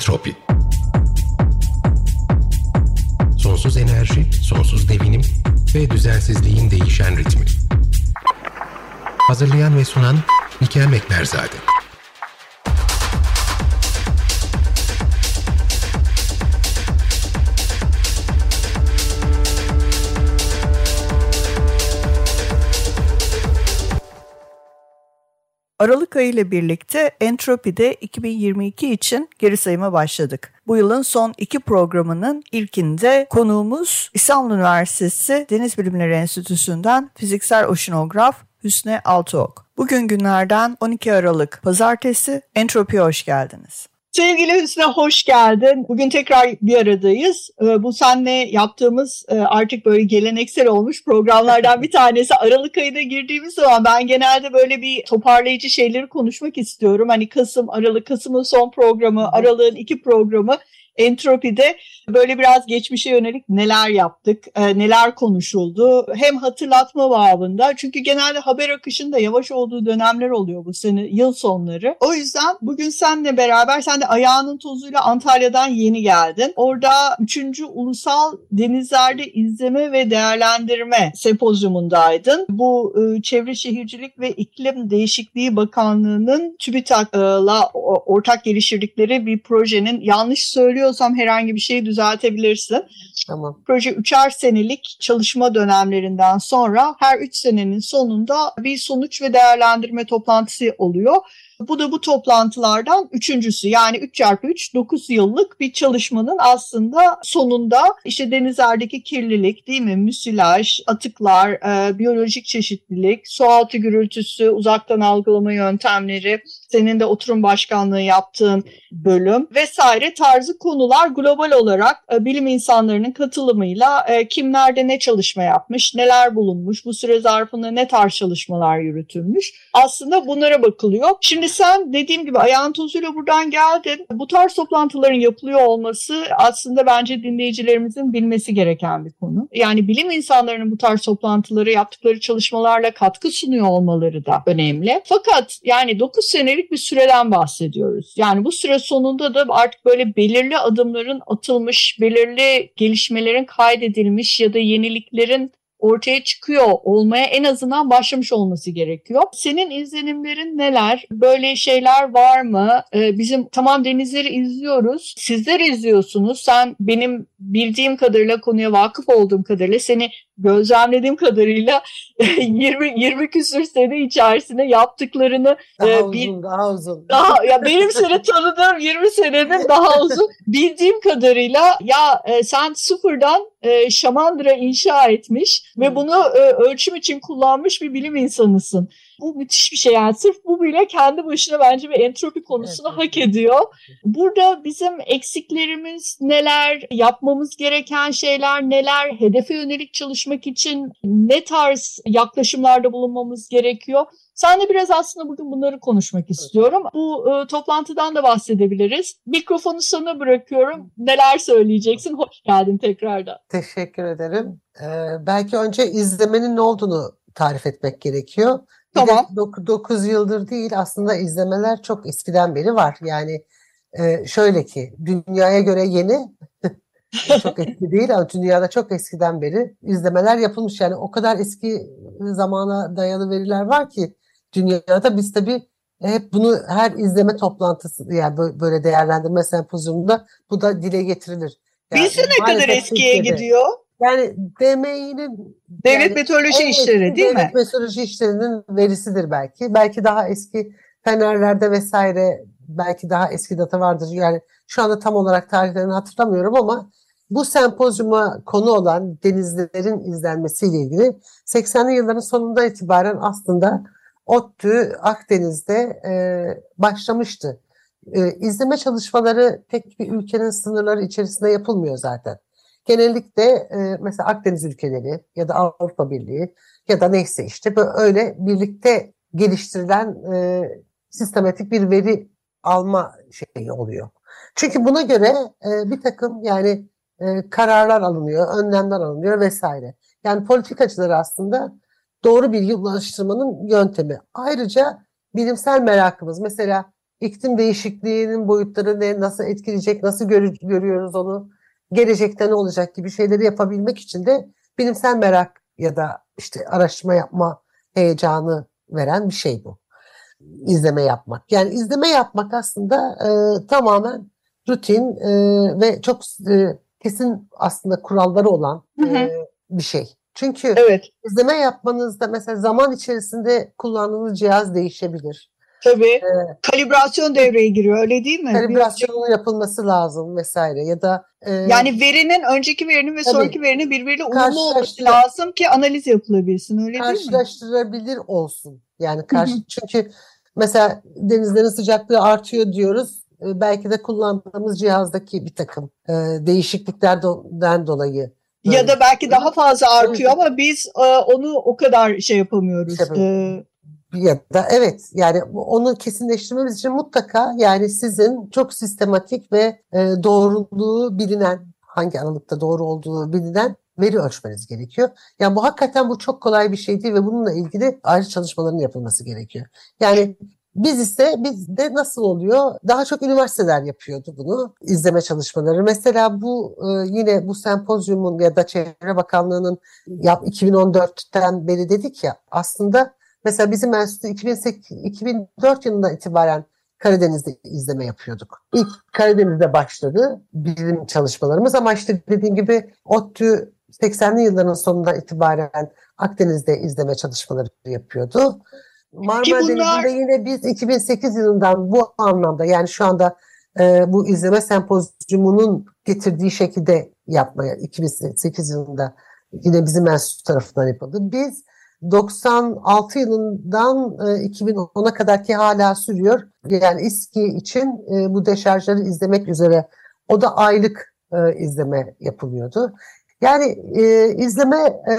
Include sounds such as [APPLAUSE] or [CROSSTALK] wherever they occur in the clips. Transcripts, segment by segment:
Entropi Sonsuz enerji, sonsuz devinim ve düzensizliğin değişen ritmi. Hazırlayan ve sunan Nikel Mekberzade. Aralık ayı ile birlikte Entropi'de 2022 için geri sayıma başladık. Bu yılın son iki programının ilkinde konuğumuz İstanbul Üniversitesi Deniz Bilimleri Enstitüsü'nden fiziksel oşinograf Hüsne Altıok. Bugün günlerden 12 Aralık Pazartesi Entropi'ye hoş geldiniz. Sevgili Hüsnü hoş geldin. Bugün tekrar bir aradayız. Ee, bu senle yaptığımız e, artık böyle geleneksel olmuş programlardan bir tanesi. Aralık ayına girdiğimiz zaman ben genelde böyle bir toparlayıcı şeyleri konuşmak istiyorum. Hani Kasım, Aralık, Kasım'ın son programı, Aralık'ın iki programı Entropi'de böyle biraz geçmişe yönelik neler yaptık, e, neler konuşuldu. Hem hatırlatma babında çünkü genelde haber akışında yavaş olduğu dönemler oluyor bu sene yıl sonları. O yüzden bugün seninle beraber sen de ayağının tozuyla Antalya'dan yeni geldin. Orada 3. Ulusal Denizlerde İzleme ve Değerlendirme sempozyumundaydın. Bu e, Çevre Şehircilik ve İklim Değişikliği Bakanlığı'nın TÜBİTAK'la ortak geliştirdikleri bir projenin yanlış söylüyorsam herhangi bir şeyi düzeltebilirsin. Tamam. Proje üçer senelik çalışma dönemlerinden sonra her üç senenin sonunda bir sonuç ve değerlendirme toplantısı oluyor. Bu da bu toplantılardan üçüncüsü yani 3 çarpı 3 9 yıllık bir çalışmanın aslında sonunda işte denizlerdeki kirlilik değil mi müsilaj, atıklar, e, biyolojik çeşitlilik, sualtı gürültüsü, uzaktan algılama yöntemleri, senin de oturum başkanlığı yaptığın bölüm vesaire tarzı konular global olarak e, bilim insanlarının katılımıyla e, kimlerde ne çalışma yapmış, neler bulunmuş, bu süre zarfında ne tarz çalışmalar yürütülmüş. Aslında bunlara bakılıyor. Şimdi sen dediğim gibi ayağın tozuyla buradan geldin. Bu tarz toplantıların yapılıyor olması aslında bence dinleyicilerimizin bilmesi gereken bir konu. Yani bilim insanlarının bu tarz toplantıları yaptıkları çalışmalarla katkı sunuyor olmaları da önemli. Fakat yani 9 senelik bir süreden bahsediyoruz. Yani bu süre sonunda da artık böyle belirli adımların atılmış, belirli gelişmelerin kaydedilmiş ya da yeniliklerin ortaya çıkıyor olmaya en azından başlamış olması gerekiyor. Senin izlenimlerin neler? Böyle şeyler var mı? Ee, bizim tamam denizleri izliyoruz. Sizler izliyorsunuz. Sen benim bildiğim kadarıyla konuya vakıf olduğum kadarıyla seni gözlemlediğim kadarıyla [LAUGHS] 20 20 küsür sene içerisinde yaptıklarını daha e, uzun, bir, daha uzun. Daha ya benim seni [LAUGHS] tanıdığım 20 senenin daha uzun bildiğim kadarıyla ya e, sen sıfırdan e, şamandıra inşa etmiş ve hmm. bunu e, ölçüm için kullanmış bir bilim insanısın. Bu müthiş bir şey yani sırf bu bile kendi başına bence bir entropi konusunu evet. hak ediyor. Burada bizim eksiklerimiz neler, yapmamız gereken şeyler neler, hedefe yönelik çalışmak için ne tarz yaklaşımlarda bulunmamız gerekiyor. Sen de biraz aslında bugün bunları konuşmak istiyorum. Bu e, toplantıdan da bahsedebiliriz. Mikrofonu sana bırakıyorum. Neler söyleyeceksin? Hoş geldin tekrardan. Teşekkür ederim. Ee, belki önce izlemenin ne olduğunu tarif etmek gerekiyor. Tamam. 9 yıldır değil aslında izlemeler çok eskiden beri var. Yani e, şöyle ki dünyaya göre yeni [LAUGHS] çok eski değil ama dünyada çok eskiden beri izlemeler yapılmış. Yani o kadar eski zamana dayalı veriler var ki dünyada biz tabii hep bunu her izleme toplantısı yani böyle değerlendirme sempozyumunda bu da dile getirilir. Yani Bilse ne kadar eskiye Türkiye'de, gidiyor? Yani DMİ'nin Devlet yani, Meteoroloji İşleri değil Devlet mi? Devlet Meteoroloji İşleri'nin verisidir belki. Belki daha eski fenerlerde vesaire belki daha eski data vardır. Yani şu anda tam olarak tarihlerini hatırlamıyorum ama bu sempozyuma konu olan denizlerin izlenmesiyle ilgili 80'li yılların sonunda itibaren aslında ODTÜ Akdeniz'de e, başlamıştı. E, izleme çalışmaları tek bir ülkenin sınırları içerisinde yapılmıyor zaten. Genellikle e, mesela Akdeniz ülkeleri ya da Avrupa Birliği ya da neyse işte böyle birlikte geliştirilen e, sistematik bir veri alma şeyi oluyor. Çünkü buna göre e, bir takım yani e, kararlar alınıyor, önlemler alınıyor vesaire. Yani politikacılar aslında doğru bilgi ulaştırmanın yöntemi. Ayrıca bilimsel merakımız mesela iklim değişikliğinin boyutları ne, nasıl etkileyecek, nasıl gör, görüyoruz onu, gelecekte ne olacak gibi şeyleri yapabilmek için de bilimsel merak ya da işte araştırma yapma heyecanı veren bir şey bu. İzleme yapmak. Yani izleme yapmak aslında e, tamamen rutin e, ve çok e, kesin aslında kuralları olan e, bir şey. Çünkü evet. izleme yapmanızda mesela zaman içerisinde kullandığınız cihaz değişebilir. Tabii. Ee, kalibrasyon devreye giriyor öyle değil mi? Kalibrasyonun yapılması lazım vesaire ya da e, yani verinin önceki verinin ve tabii, sonraki verinin birbiriyle uyumlu olması lazım ki analiz yapılabilsin öyle değil mi? Karşılaştırabilir olsun. Yani karşı çünkü mesela denizlerin sıcaklığı artıyor diyoruz. E, belki de kullandığımız cihazdaki bir takım e, değişikliklerden dolayı ya da belki daha fazla artıyor ama biz e, onu o kadar şey yapamıyoruz. Ee, ya da evet yani onu kesinleştirmemiz için mutlaka yani sizin çok sistematik ve e, doğruluğu bilinen hangi aralıkta doğru olduğu bilinen veri ölçmeniz gerekiyor. Yani bu hakikaten bu çok kolay bir şey değil ve bununla ilgili ayrı çalışmaların yapılması gerekiyor. Yani biz ise bizde nasıl oluyor? Daha çok üniversiteler yapıyordu bunu izleme çalışmaları. Mesela bu e, yine bu sempozyumun ya da Çevre Bakanlığı'nın 2014'ten beri dedik ya aslında mesela bizim enstitü 2008, 2004 yılından itibaren Karadeniz'de izleme yapıyorduk. İlk Karadeniz'de başladı bilim çalışmalarımız ama işte dediğim gibi ODTÜ 80'li yılların sonundan itibaren Akdeniz'de izleme çalışmaları yapıyordu. Marmara bunlar... Denizi'nde yine biz 2008 yılından bu anlamda yani şu anda e, bu izleme sempozyumunun getirdiği şekilde yapmaya 2008 yılında yine bizim enstitü tarafından yapıldı. Biz 96 yılından e, 2010'a kadar ki hala sürüyor. Yani İSKİ için e, bu deşarjları izlemek üzere o da aylık e, izleme yapılıyordu. Yani e, izleme e,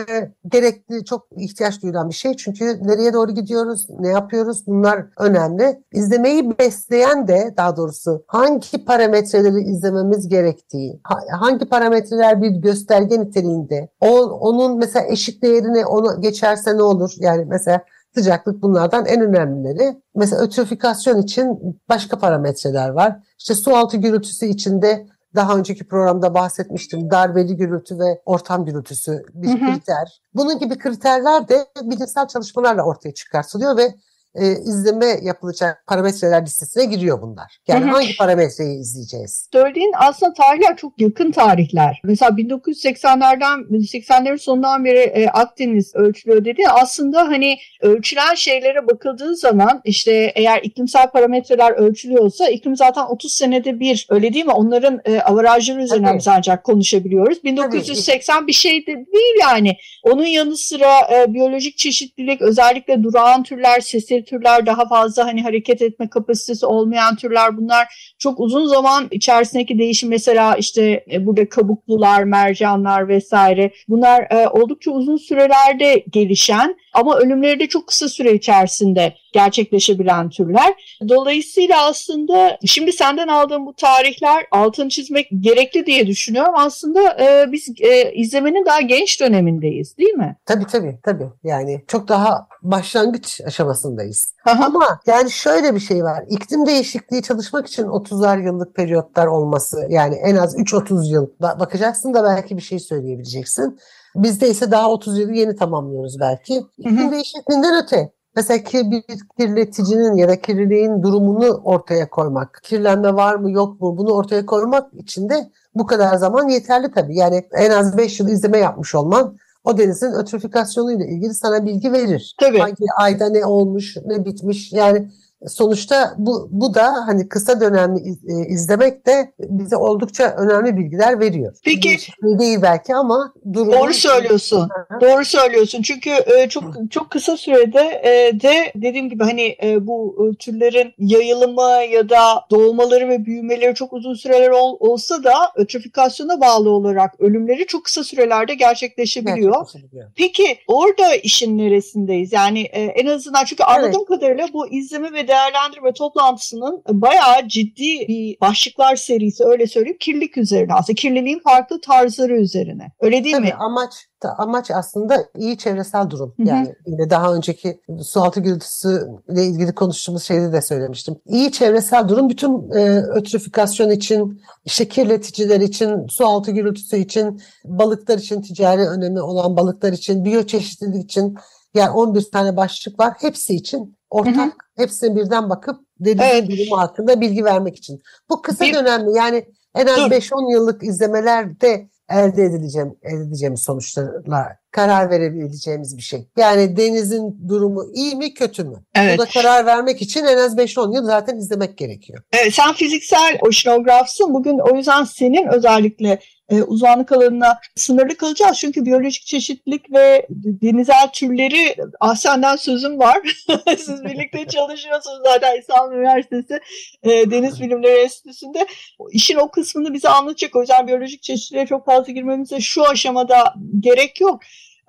gerekli, çok ihtiyaç duyulan bir şey. Çünkü nereye doğru gidiyoruz, ne yapıyoruz bunlar önemli. İzlemeyi besleyen de daha doğrusu hangi parametreleri izlememiz gerektiği, hangi parametreler bir gösterge niteliğinde, o, onun mesela eşik değerini onu geçerse ne olur? Yani mesela sıcaklık bunlardan en önemlileri. Mesela ötrofikasyon için başka parametreler var. İşte su altı gürültüsü içinde daha önceki programda bahsetmiştim. Darbeli gürültü ve ortam gürültüsü bir hı hı. kriter. Bunun gibi kriterler de bilimsel çalışmalarla ortaya çıkartılıyor ve e, izleme yapılacak parametreler listesine giriyor bunlar. Yani Hı-hı. hangi parametreyi izleyeceğiz? Söylediğin aslında tarihler çok yakın tarihler. Mesela 1980'lerden 80'lerin sonundan beri e, Akdeniz ölçülüyor dedi. Aslında hani ölçülen şeylere bakıldığı zaman işte eğer iklimsel parametreler ölçülüyorsa iklim zaten 30 senede bir öyle değil mi? Onların e, avarajları üzerinden Tabii. biz ancak konuşabiliyoruz. 1980 Tabii. bir şey de değil yani. Onun yanı sıra e, biyolojik çeşitlilik özellikle durağan türler, türler daha fazla hani hareket etme kapasitesi olmayan türler bunlar çok uzun zaman içerisindeki değişim mesela işte e, burada kabuklular, mercanlar vesaire bunlar e, oldukça uzun sürelerde gelişen ama ölümleri de çok kısa süre içerisinde gerçekleşebilen türler. Dolayısıyla aslında şimdi senden aldığım bu tarihler altını çizmek gerekli diye düşünüyorum. Aslında e, biz e, izlemenin daha genç dönemindeyiz değil mi? Tabii tabii tabii. Yani çok daha başlangıç aşamasındayız. Ama yani şöyle bir şey var. İklim değişikliği çalışmak için 30'lar yıllık periyotlar olması yani en az 3-30 yıl bakacaksın da belki bir şey söyleyebileceksin. Bizde ise daha 30 yılı yeni tamamlıyoruz belki. İklim değişikliğinden öte Mesela bir kirleticinin ya da kirliliğin durumunu ortaya koymak, kirlenme var mı yok mu bunu ortaya koymak için de bu kadar zaman yeterli tabii. Yani en az 5 yıl izleme yapmış olman o denizin ötrifikasyonu ile ilgili sana bilgi verir. Tabii. Hangi ayda ne olmuş, ne bitmiş yani sonuçta bu, bu da hani kısa dönemli e, izlemek de bize oldukça önemli bilgiler veriyor. Peki değil belki ama durumu... Doğru söylüyorsun. Doğru söylüyorsun. Çünkü e, çok çok kısa sürede e, de dediğim gibi hani bu türlerin yayılımı ya da doğmaları ve büyümeleri çok uzun süreler ol, olsa da ötrifikasyona bağlı olarak ölümleri çok kısa sürelerde gerçekleşebiliyor. gerçekleşebiliyor. Peki orada işin neresindeyiz? Yani en azından çünkü anladığım evet. kadarıyla bu izleme ve değerlendirme toplantısının bayağı ciddi bir başlıklar serisi öyle söyleyeyim kirlilik üzerine aslında kirliliğin farklı tarzları üzerine öyle değil Tabii mi? amaç amaç aslında iyi çevresel durum. Yani hı hı. yine daha önceki sualtı gürültüsü ile ilgili konuştuğumuz şeyde de söylemiştim. İyi çevresel durum bütün e, ötrifikasyon için, işte kirleticiler için, sualtı gürültüsü için, balıklar için ticari önemi olan balıklar için, biyoçeşitlilik için yani 11 tane başlık var. Hepsi için ortak, hı hı. hepsine birden bakıp denizin evet. durumu hakkında bilgi vermek için. Bu kısa bir, dönemli yani en az 5-10 yıllık izlemelerde elde edileceğim, elde edeceğimiz sonuçlarla karar verebileceğimiz bir şey. Yani denizin durumu iyi mi kötü mü? Evet. Bu da karar vermek için en az 5-10 yıl zaten izlemek gerekiyor. Evet, sen fiziksel oşinografsın. Bugün o yüzden senin özellikle e, uzmanlık alanına sınırlı kalacağız. Çünkü biyolojik çeşitlilik ve denizel türleri Ahsen'den sözüm var. [LAUGHS] Siz birlikte [LAUGHS] çalışıyorsunuz zaten İstanbul Üniversitesi e, Deniz Bilimleri Enstitüsü'nde. İşin o kısmını bize anlatacak. O yüzden biyolojik çeşitliliğe çok fazla girmemize şu aşamada gerek yok.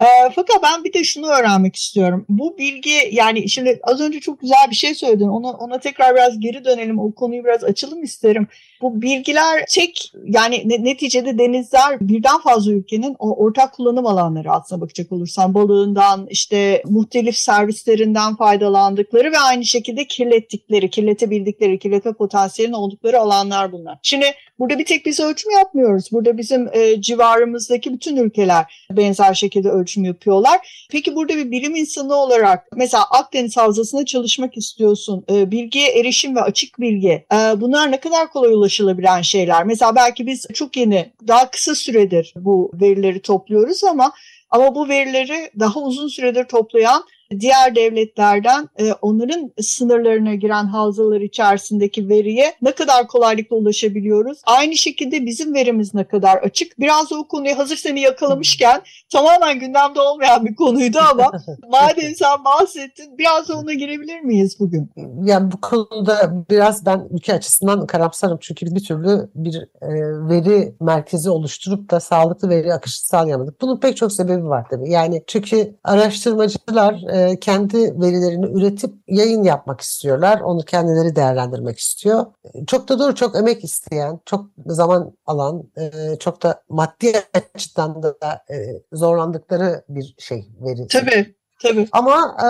E, fakat ben bir de şunu öğrenmek istiyorum. Bu bilgi yani şimdi az önce çok güzel bir şey söyledin. Ona, ona tekrar biraz geri dönelim. O konuyu biraz açalım isterim. Bu bilgiler tek yani neticede denizler birden fazla ülkenin o ortak kullanım alanları aslına bakacak olursan balığından işte muhtelif servislerinden faydalandıkları ve aynı şekilde kirlettikleri, kirletebildikleri, kirletme potansiyelinin oldukları alanlar bunlar. Şimdi burada bir tek biz ölçüm yapmıyoruz. Burada bizim e, civarımızdaki bütün ülkeler benzer şekilde ölçüm yapıyorlar. Peki burada bir bilim insanı olarak mesela Akdeniz Havzası'nda çalışmak istiyorsun. E, bilgiye erişim ve açık bilgi. E, bunlar ne kadar kolay ulaşılabilen şeyler. Mesela belki biz çok yeni, daha kısa süredir bu verileri topluyoruz ama ama bu verileri daha uzun süredir toplayan diğer devletlerden e, onların sınırlarına giren havzalar içerisindeki veriye ne kadar kolaylıkla ulaşabiliyoruz? Aynı şekilde bizim verimiz ne kadar açık? Biraz da o konuyu hazır seni yakalamışken tamamen gündemde olmayan bir konuydu ama [LAUGHS] madem sen bahsettin biraz da ona girebilir miyiz bugün? Yani bu konuda biraz ben ülke açısından karamsarım çünkü biz bir türlü bir e, veri merkezi oluşturup da sağlıklı veri akışı sağlayamadık. Bunun pek çok sebebi var tabii. Yani çünkü araştırmacılar e, e, kendi verilerini üretip yayın yapmak istiyorlar. Onu kendileri değerlendirmek istiyor. Çok da doğru, çok emek isteyen, çok zaman alan, e, çok da maddi açıdan da e, zorlandıkları bir şey veri. Tabii. Tabii. Ama e,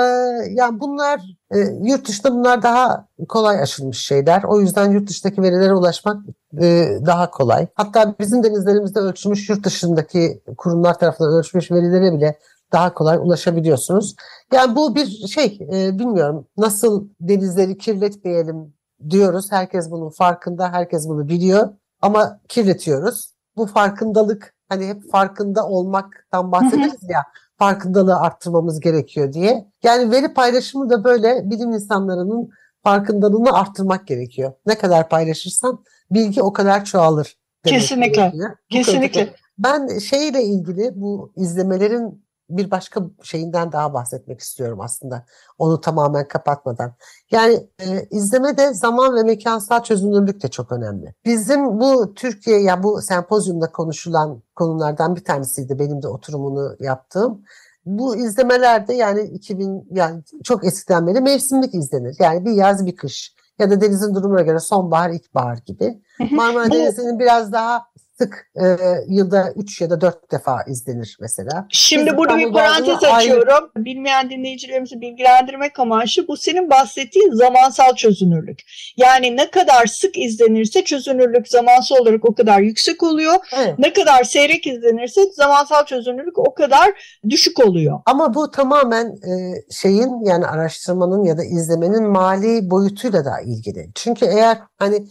yani bunlar e, yurt dışında bunlar daha kolay aşılmış şeyler. O yüzden yurt dışındaki verilere ulaşmak e, daha kolay. Hatta bizim denizlerimizde ölçülmüş yurt dışındaki kurumlar tarafından ölçmüş verilere bile daha kolay ulaşabiliyorsunuz. Yani bu bir şey e, bilmiyorum nasıl denizleri kirletmeyelim diyoruz. Herkes bunun farkında, herkes bunu biliyor ama kirletiyoruz. Bu farkındalık hani hep farkında olmaktan bahsederiz ya farkındalığı arttırmamız gerekiyor diye. Yani veri paylaşımı da böyle bilim insanlarının farkındalığını arttırmak gerekiyor. Ne kadar paylaşırsan bilgi o kadar çoğalır. Kesinlikle. Kesinlikle. Ben şeyle ilgili bu izlemelerin bir başka şeyinden daha bahsetmek istiyorum aslında. Onu tamamen kapatmadan. Yani e, izlemede zaman ve mekansal çözünürlük de çok önemli. Bizim bu Türkiye ya yani bu sempozyumda konuşulan konulardan bir tanesiydi benim de oturumunu yaptığım. Bu izlemelerde yani 2000 yani çok eskiden beri mevsimlik izlenir. Yani bir yaz bir kış ya da denizin durumuna göre sonbahar ilkbahar gibi. Marmara Denizi'nin biraz daha sık e, yılda 3 ya da 4 defa izlenir mesela. Şimdi Biz burada bir parantez açıyorum. Ayrı... Bilmeyen dinleyicilerimizi bilgilendirmek amaçlı bu senin bahsettiğin zamansal çözünürlük. Yani ne kadar sık izlenirse çözünürlük zamansal olarak o kadar yüksek oluyor. Evet. Ne kadar seyrek izlenirse zamansal çözünürlük o kadar düşük oluyor. Ama bu tamamen e, şeyin yani araştırmanın ya da izlemenin mali boyutuyla da ilgili. Çünkü eğer hani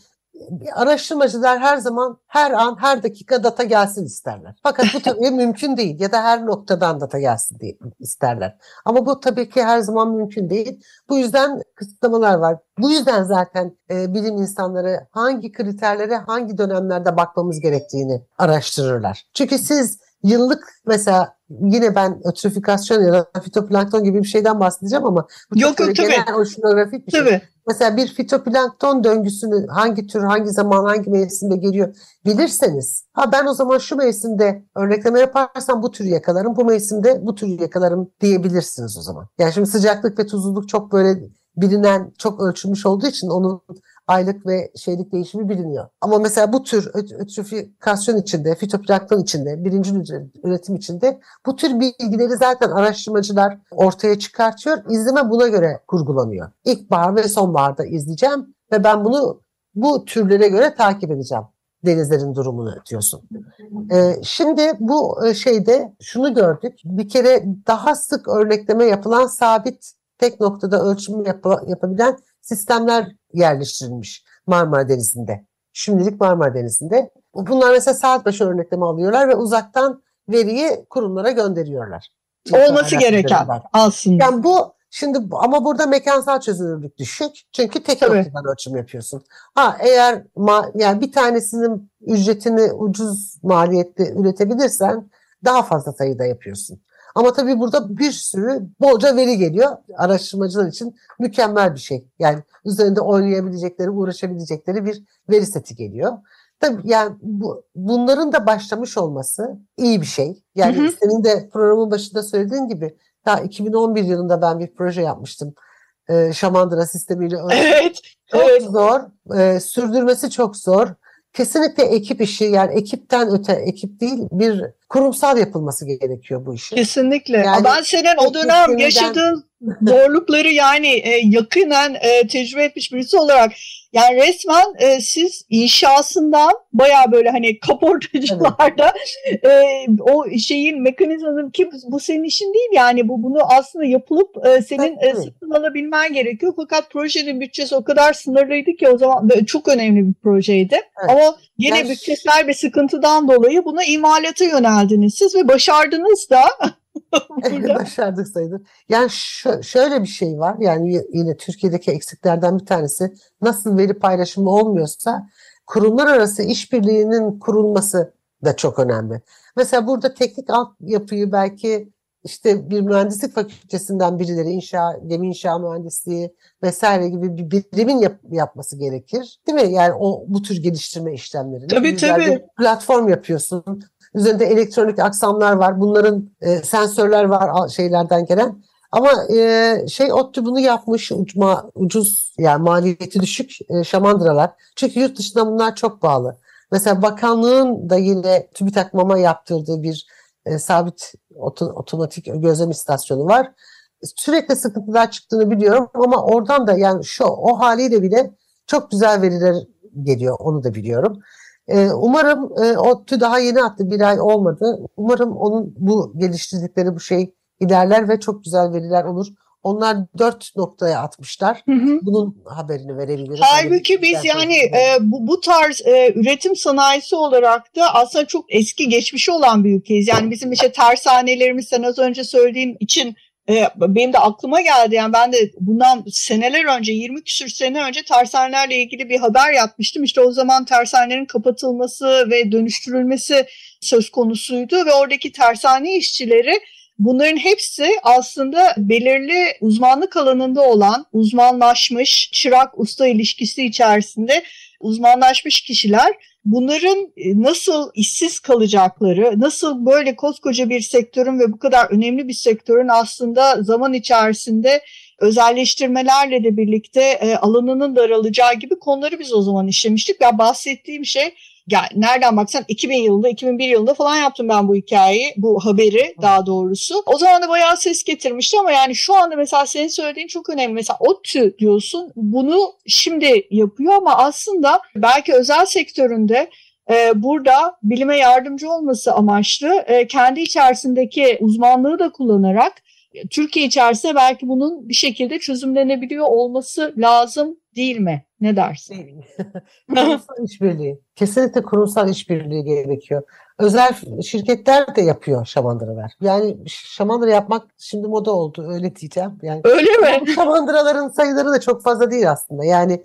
araştırmacılar her zaman her an her dakika data gelsin isterler. Fakat bu [LAUGHS] tabii mümkün değil ya da her noktadan data gelsin diye isterler. Ama bu tabii ki her zaman mümkün değil. Bu yüzden kısıtlamalar var. Bu yüzden zaten e, bilim insanları hangi kriterlere hangi dönemlerde bakmamız gerektiğini araştırırlar. Çünkü siz yıllık mesela yine ben ötrifikasyon ya da fitoplankton gibi bir şeyden bahsedeceğim ama bu yok, çok yok, genel oşinografik bir şey. Mesela bir fitoplankton döngüsünü hangi tür, hangi zaman, hangi mevsimde geliyor bilirseniz ha ben o zaman şu mevsimde örnekleme yaparsam bu türü yakalarım, bu mevsimde bu türü yakalarım diyebilirsiniz o zaman. Yani şimdi sıcaklık ve tuzluluk çok böyle bilinen çok ölçülmüş olduğu için onun aylık ve şeylik değişimi biliniyor. Ama mesela bu tür ötrifikasyon içinde, fitoplankton içinde, birinci üretim içinde bu tür bilgileri zaten araştırmacılar ortaya çıkartıyor. İzleme buna göre kurgulanıyor. İlkbahar ve sonbaharda izleyeceğim ve ben bunu bu türlere göre takip edeceğim denizlerin durumunu diyorsun. Ee, şimdi bu e, şeyde şunu gördük. Bir kere daha sık örnekleme yapılan sabit tek noktada ölçüm yap yapabilen sistemler yerleştirilmiş Marmara Denizi'nde. Şimdilik Marmara Denizi'nde. Bunlar mesela saat başı örnekleme alıyorlar ve uzaktan veriyi kurumlara gönderiyorlar. Olması gereken aslında. Yani bu Şimdi ama burada mekansal çözünürlük düşük. Çünkü tek Tabii. noktadan ölçüm yapıyorsun. Ha eğer ma, yani bir tanesinin ücretini ucuz maliyette üretebilirsen daha fazla sayıda yapıyorsun. Ama tabii burada bir sürü bolca veri geliyor. Araştırmacılar için mükemmel bir şey. Yani üzerinde oynayabilecekleri, uğraşabilecekleri bir veri seti geliyor. Tabii yani bu, bunların da başlamış olması iyi bir şey. Yani hı hı. senin de programın başında söylediğin gibi daha 2011 yılında ben bir proje yapmıştım. E, Şamandıra sistemiyle. Evet. Çok evet. zor. E, sürdürmesi çok zor. Kesinlikle ekip işi yani ekipten öte ekip değil bir kurumsal yapılması gerekiyor bu işin. Kesinlikle. Yani, ben senin o dönem yaşadığın zorlukları yani e, yakinen e, tecrübe etmiş birisi olarak yani resmen e, siz inşasından baya böyle hani kaportacılarda evet. e, o şeyin mekanizmanın ki bu senin işin değil yani bu bunu aslında yapılıp e, senin evet. e, satın alabilmen gerekiyor. Fakat projenin bütçesi o kadar sınırlıydı ki o zaman çok önemli bir projeydi. Evet. Ama yine yani, bütçesel bir sıkıntıdan dolayı buna imalata yöneldiniz siz ve başardınız da. Başardık sayılır. Yani şöyle bir şey var. Yani yine Türkiye'deki eksiklerden bir tanesi nasıl veri paylaşımı olmuyorsa kurumlar arası işbirliğinin kurulması da çok önemli. Mesela burada teknik altyapıyı belki işte bir mühendislik fakültesinden birileri inşa, gemi inşa mühendisliği vesaire gibi bir birimin yap, yapması gerekir. Değil mi? Yani o bu tür geliştirme işlemlerini. Tabii tabii. Platform yapıyorsun. Üzerinde elektronik aksamlar var. Bunların e, sensörler var şeylerden gelen. Ama e, şey ODTÜ bunu yapmış ucma, ucuz yani maliyeti düşük e, şamandıralar. Çünkü yurt dışında bunlar çok pahalı. Mesela bakanlığın da yine TÜBİTAK MAM'a yaptırdığı bir e, sabit oto, otomatik gözlem istasyonu var. Sürekli sıkıntılar çıktığını biliyorum ama oradan da yani şu o haliyle bile çok güzel veriler geliyor onu da biliyorum. Ee, umarım e, ODTÜ daha yeni attı bir ay olmadı. Umarım onun bu geliştirdikleri bu şey ilerler ve çok güzel veriler olur. Onlar dört noktaya atmışlar. Hı hı. Bunun haberini verebiliriz. Halbuki hani biz yani e, bu, bu tarz e, üretim sanayisi olarak da aslında çok eski geçmişi olan bir ülkeyiz. Yani bizim işte tersanelerimiz sen az önce söylediğin için benim de aklıma geldi yani ben de bundan seneler önce 20 küsür sene önce tersanelerle ilgili bir haber yapmıştım. İşte o zaman tersanelerin kapatılması ve dönüştürülmesi söz konusuydu ve oradaki tersane işçileri Bunların hepsi aslında belirli uzmanlık alanında olan uzmanlaşmış çırak usta ilişkisi içerisinde uzmanlaşmış kişiler bunların e, nasıl işsiz kalacakları, nasıl böyle koskoca bir sektörün ve bu kadar önemli bir sektörün aslında zaman içerisinde özelleştirmelerle de birlikte e, alanının daralacağı gibi konuları biz o zaman işlemiştik. Ya bahsettiğim şey yani nereden baksan 2000 yılında 2001 yılında falan yaptım ben bu hikayeyi bu haberi daha doğrusu. O zaman da bayağı ses getirmişti ama yani şu anda mesela senin söylediğin çok önemli. Mesela ODTÜ diyorsun bunu şimdi yapıyor ama aslında belki özel sektöründe e, burada bilime yardımcı olması amaçlı e, kendi içerisindeki uzmanlığı da kullanarak Türkiye içerisinde belki bunun bir şekilde çözümlenebiliyor olması lazım değil mi? Ne dersin? [LAUGHS] kurumsal işbirliği. Kesinlikle kurumsal işbirliği gerekiyor. Özel şirketler de yapıyor şamandıralar. Yani şamandıra yapmak şimdi moda oldu öyle diyeceğim. Yani öyle mi? [LAUGHS] Şamandıraların sayıları da çok fazla değil aslında. Yani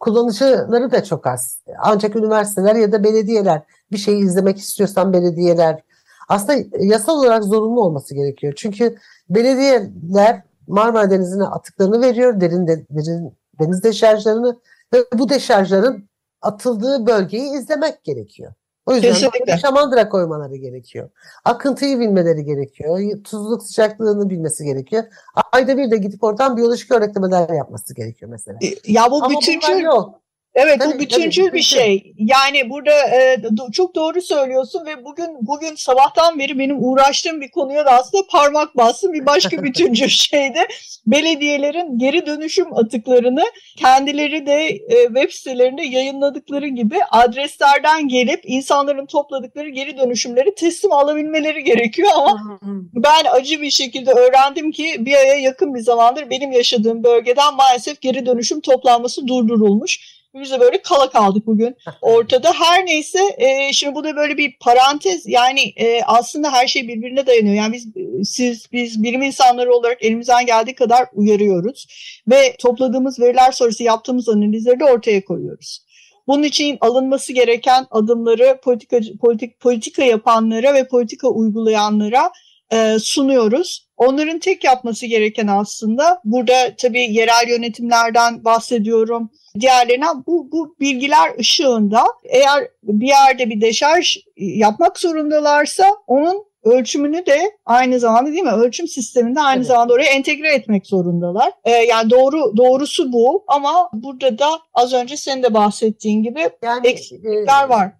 kullanıcıları da çok az. Ancak üniversiteler ya da belediyeler bir şeyi izlemek istiyorsan belediyeler aslında yasal olarak zorunlu olması gerekiyor. Çünkü belediyeler Marmara Denizi'ne atıklarını veriyor, derin, de, derin deniz deşarjlarını ve bu deşarjların atıldığı bölgeyi izlemek gerekiyor. O yüzden Kesinlikle. şamandıra koymaları gerekiyor. Akıntıyı bilmeleri gerekiyor. Tuzluluk sıcaklığını bilmesi gerekiyor. Ayda bir de gidip oradan biyolojik öğretmeler yapması gerekiyor mesela. Ya bu Ama bunlar yok. Evet Tabii, bu bütüncül tabii, bir bütün. şey. Yani burada e, do- çok doğru söylüyorsun ve bugün bugün sabahtan beri benim uğraştığım bir konuya da aslında parmak bastım. Bir başka [LAUGHS] bütüncül şeyde belediyelerin geri dönüşüm atıklarını kendileri de e, web sitelerinde yayınladıkları gibi adreslerden gelip insanların topladıkları geri dönüşümleri teslim alabilmeleri gerekiyor ama ben acı bir şekilde öğrendim ki bir aya yakın bir zamandır benim yaşadığım bölgeden maalesef geri dönüşüm toplanması durdurulmuş. Biz de böyle kala kaldık bugün [LAUGHS] ortada. Her neyse e, şimdi bu da böyle bir parantez yani e, aslında her şey birbirine dayanıyor. Yani biz siz biz bilim insanları olarak elimizden geldiği kadar uyarıyoruz ve topladığımız veriler sonrası yaptığımız analizleri de ortaya koyuyoruz. Bunun için alınması gereken adımları politika politik politika yapanlara ve politika uygulayanlara e, sunuyoruz. Onların tek yapması gereken aslında burada tabii yerel yönetimlerden bahsediyorum. Diğerlerine bu, bu bilgiler ışığında eğer bir yerde bir deşarj yapmak zorundalarsa onun ölçümünü de aynı zamanda değil mi ölçüm sisteminde aynı Evet. zamanda oraya entegre etmek zorundalar. Ee, yani doğru doğrusu bu ama burada da az önce senin de bahsettiğin gibi Yani eksiklikler e, var.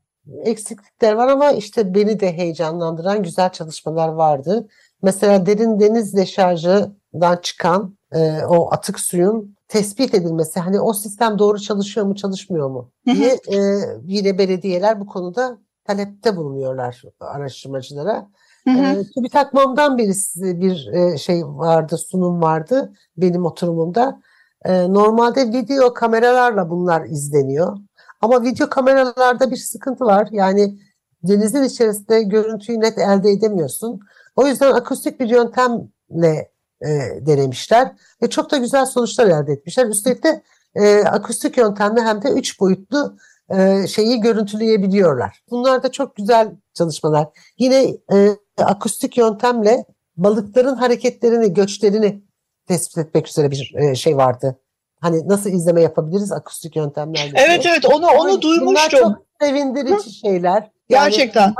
Eksiklikler var ama işte beni de heyecanlandıran güzel çalışmalar vardı. Mesela derin deniz deşarjından çıkan e, o atık suyun tespit edilmesi, hani o sistem doğru çalışıyor mu çalışmıyor mu diye e, yine belediyeler bu konuda talepte bulunuyorlar araştırmacılara. E, TÜBİTAK MOM'dan birisi bir e, şey vardı, sunum vardı benim oturumumda. E, normalde video kameralarla bunlar izleniyor. Ama video kameralarda bir sıkıntı var. Yani denizin içerisinde görüntüyü net elde edemiyorsun. O yüzden akustik bir yöntemle e, denemişler ve çok da güzel sonuçlar elde etmişler. Üstelik de e, akustik yöntemle hem de üç boyutlu e, şeyi görüntüleyebiliyorlar. Bunlar da çok güzel çalışmalar. Yine e, akustik yöntemle balıkların hareketlerini, göçlerini tespit etmek üzere bir e, şey vardı. Hani nasıl izleme yapabiliriz akustik yöntemlerle? Evet diye. evet onu onu Bunlar duymuştum. çok sevindirici şeyler. Yani Gerçekten.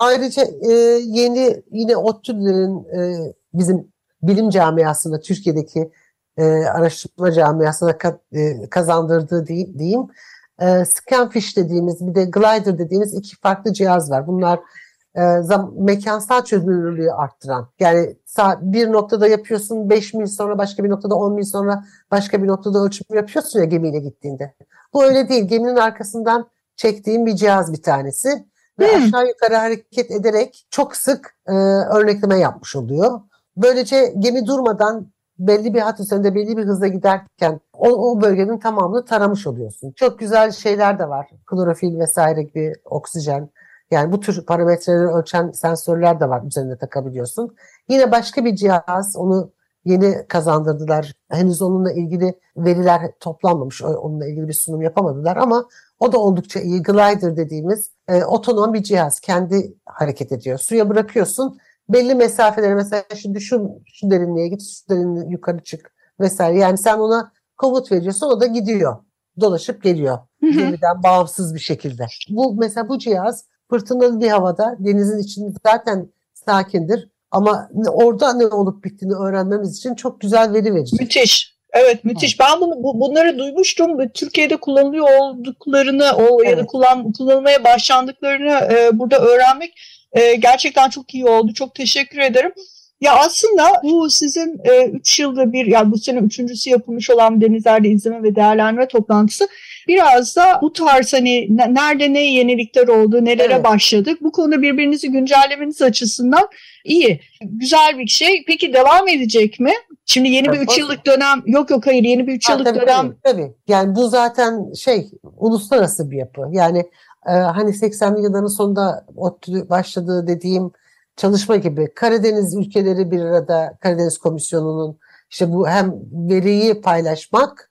Ayrıca e, yeni yine ODTÜ'lerin e, bizim bilim camiasında Türkiye'deki e, araştırma camiasına ka- e, kazandırdığı di- diyeyim. E, Scanfish dediğimiz bir de Glider dediğimiz iki farklı cihaz var. Bunlar e, zam- mekansal çözünürlüğü arttıran. Yani bir noktada yapıyorsun 5 mil sonra başka bir noktada 10 mil sonra başka bir noktada ölçüm yapıyorsun ya gemiyle gittiğinde. Bu öyle değil. Geminin arkasından çektiğim bir cihaz bir tanesi ve Hmm. aşağı yukarı hareket ederek çok sık e, örnekleme yapmış oluyor. Böylece gemi durmadan belli bir hat üzerinde belli bir hızla giderken o, o bölgenin tamamını taramış oluyorsun. Çok güzel şeyler de var. Klorofil vesaire gibi oksijen. Yani bu tür parametreleri ölçen sensörler de var üzerine takabiliyorsun. Yine başka bir cihaz onu yeni kazandırdılar. Henüz onunla ilgili veriler toplanmamış. Onunla ilgili bir sunum yapamadılar ama o da oldukça iyi. Glider dediğimiz e, otonom bir cihaz. Kendi hareket ediyor. Suya bırakıyorsun. Belli mesafelere mesela şimdi şu, şu derinliğe git, şu derinliğe yukarı çık vesaire. Yani sen ona komut veriyorsun o da gidiyor. Dolaşıp geliyor. Gemiden bağımsız bir şekilde. Bu mesela bu cihaz fırtınalı bir havada denizin içinde zaten sakindir. Ama orada ne olup bittiğini öğrenmemiz için çok güzel veri verecek. Müthiş. Evet müthiş. Ben bunu bu- bunları duymuştum. Türkiye'de kullanılıyor olduklarını o ya da Evet. kullan kullanılmaya başlandıklarını e, burada öğrenmek e, gerçekten çok iyi oldu. Çok teşekkür ederim. Ya aslında bu sizin 3 yılda bir yani bu sene üçüncüsü yapılmış olan denizlerde izleme ve değerlendirme toplantısı biraz da bu tarz hani ne- nerede ne yenilikler oldu, nelere Evet. başladık. Bu konuda birbirinizi güncellemeniz açısından iyi. Güzel bir şey. Peki devam edecek mi? Şimdi yeni bir Tabii, 3 yıllık dönem yok yok hayır yeni bir 3 Ha, yıllık tabii, dönem tabii, tabii. Yani bu zaten şey uluslararası bir yapı. Yani e, hani 80'li yılların sonunda başladığı dediğim çalışma gibi Karadeniz ülkeleri bir arada Karadeniz Komisyonu'nun işte bu hem veriyi paylaşmak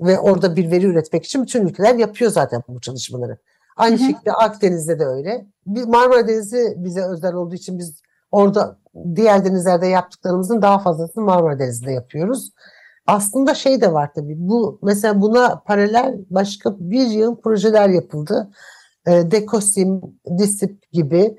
ve orada bir veri üretmek için bütün ülkeler yapıyor zaten bu çalışmaları. Aynı Hı hı. şekilde Akdeniz'de de öyle. Bir Marmara Denizi bize özel olduğu için biz orada diğer denizlerde yaptıklarımızın daha fazlasını Marmara Denizi'nde yapıyoruz. Aslında şey de var tabii. Bu mesela buna paralel başka bir yığın projeler yapıldı. e, Dekosim, Disip gibi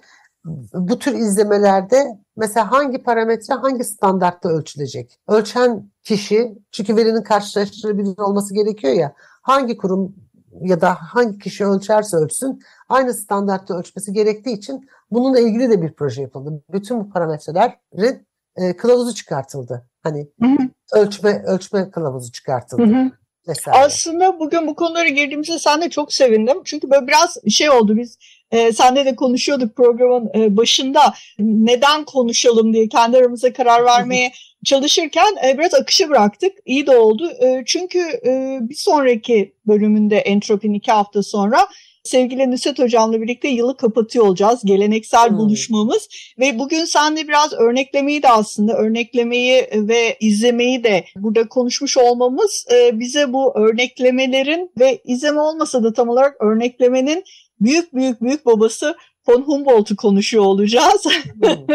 bu tür izlemelerde mesela hangi parametre hangi standartta ölçülecek? Ölçen kişi çünkü verinin karşılaştırılabilir olması gerekiyor ya hangi kurum ya da hangi kişi ölçerse ölçsün aynı standartta ölçmesi gerektiği için bununla ilgili de bir proje yapıldı. Bütün bu parametrelerin e, kılavuzu çıkartıldı. Hani hı hı. ölçme ölçme kılavuzu çıkartıldı. Hı hı. Vesaire. Aslında bugün bu konulara girdiğimizde sen de çok sevindim. Çünkü böyle biraz şey oldu biz e, senle de konuşuyorduk programın e, başında neden konuşalım diye kendi aramızda karar vermeye çalışırken e, biraz akışı bıraktık. İyi de oldu. E, çünkü e, bir sonraki bölümünde Entropin iki hafta sonra sevgili Nusret Hocam'la birlikte yılı kapatıyor olacağız. Geleneksel hmm. buluşmamız ve bugün senle biraz örneklemeyi de aslında örneklemeyi ve izlemeyi de burada konuşmuş olmamız e, bize bu örneklemelerin ve izleme olmasa da tam olarak örneklemenin büyük büyük büyük babası von Humboldt'u konuşuyor olacağız. Hmm.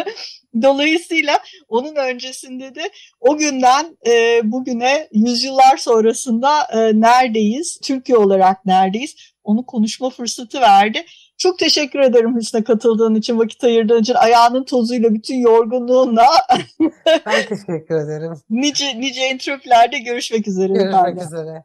[LAUGHS] Dolayısıyla onun öncesinde de o günden e, bugüne yüzyıllar sonrasında e, neredeyiz, Türkiye olarak neredeyiz onu konuşma fırsatı verdi. Çok teşekkür ederim Hüsn'e katıldığın için, vakit ayırdığın için, ayağının tozuyla, bütün yorgunluğunla. ben teşekkür ederim. [LAUGHS] nice, nice entropilerde görüşmek üzere. Görüşmek üzere.